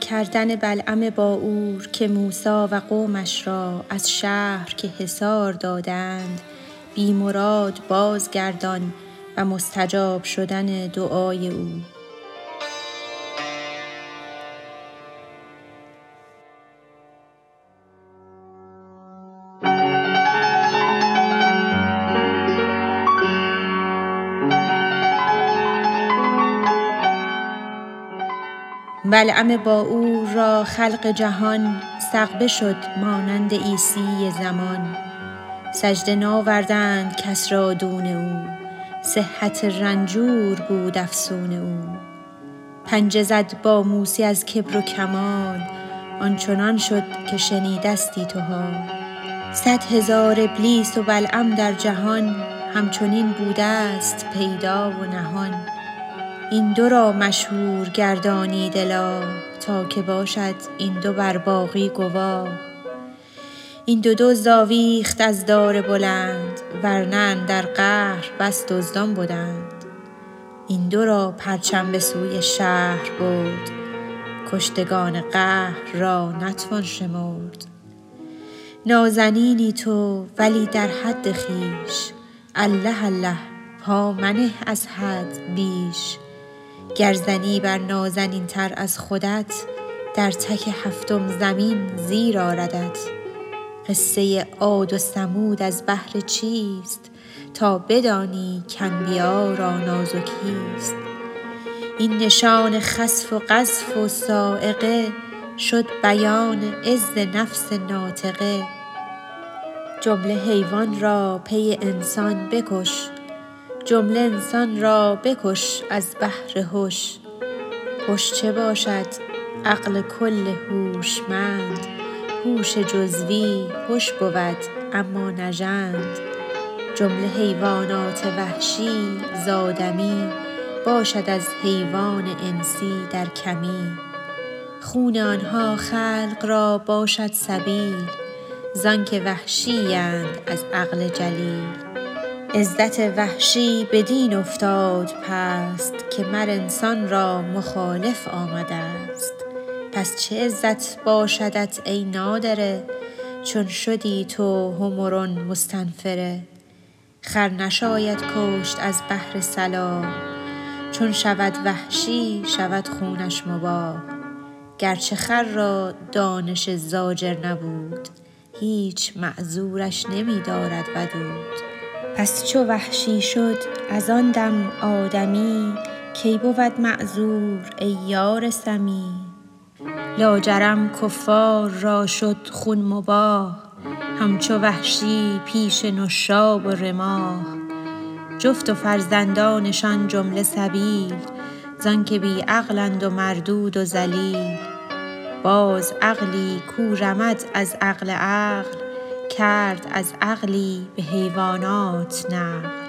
کردن بلعم باور که موسی و قومش را از شهر که حصار دادند بی مراد بازگردان و مستجاب شدن دعای او. بلعم باعور را خلق جهان سغبه شد مانند عیسی زمان. سجده ناوردند کس را دون او صحت رنجور بود افسون او. پنجه زد با موسی از کبر و کمال آنچنان شد که شنیدستی تو حال صد هزار ابلیس و بلعم در جهان همچنین بوده ست پیدا و نهان. این دو را مشهور گردانید اله تا که باشد این دو بر باقی گواه. این دو دزد آویخت از دار بلند ور نه اندر قهر بس دزدان بدند این دو را پرچم به سوی شهر برد کشتگان قهر را نتوان شمرد. نازنینی تو ولی در حد خویش الله الله پا منه از حد بیش. گر زنی بر نازنین تر از خودت در تک هفتم زمین زیر آردت. قصه عاد و ثمود از بهر چیست؟ تا بدانی کانبیا را نازکیست این نشان خسف و قذف و صاعقه شد بیان عز نفس ناطقه. جمله حیوان را پی انسان بکش جمله انسان را بکش از بهر هش هش چه باشد؟ عقل کل هوشمند هوش جزوی هش بود اما نژند جمله حیوانات وحشی ز آدمی باشد از حیوان انسی در کمی. خون آنها خلق را باشد سبیل زانک وحشی اند از عقل جلیل. عزت وحشی بدین افتاد پست که مر انسان را مخالف آمده ست پس چه عزت باشدت ای نادره چون شدی تو حمر مستنفره خر نشاید کشت از بهر صلاح چون شود وحشی شود خونش مباح گرچه خر را دانش زاجر نبود هیچ معذورش نمی دارد ودود. پس چو وحشی شد از آن دم آدمی کی بود معذور ای یار سمی؟ لاجرم کفار را شد خون مباح همچو وحشی پیش نشاب و رماح. جفت و فرزندانشان جمله سبیل زانک بی عقلند و مردود و ذلیل. باز عقلی کو رمد از عقل عقل کرد از عقلی به حیوانات نقل.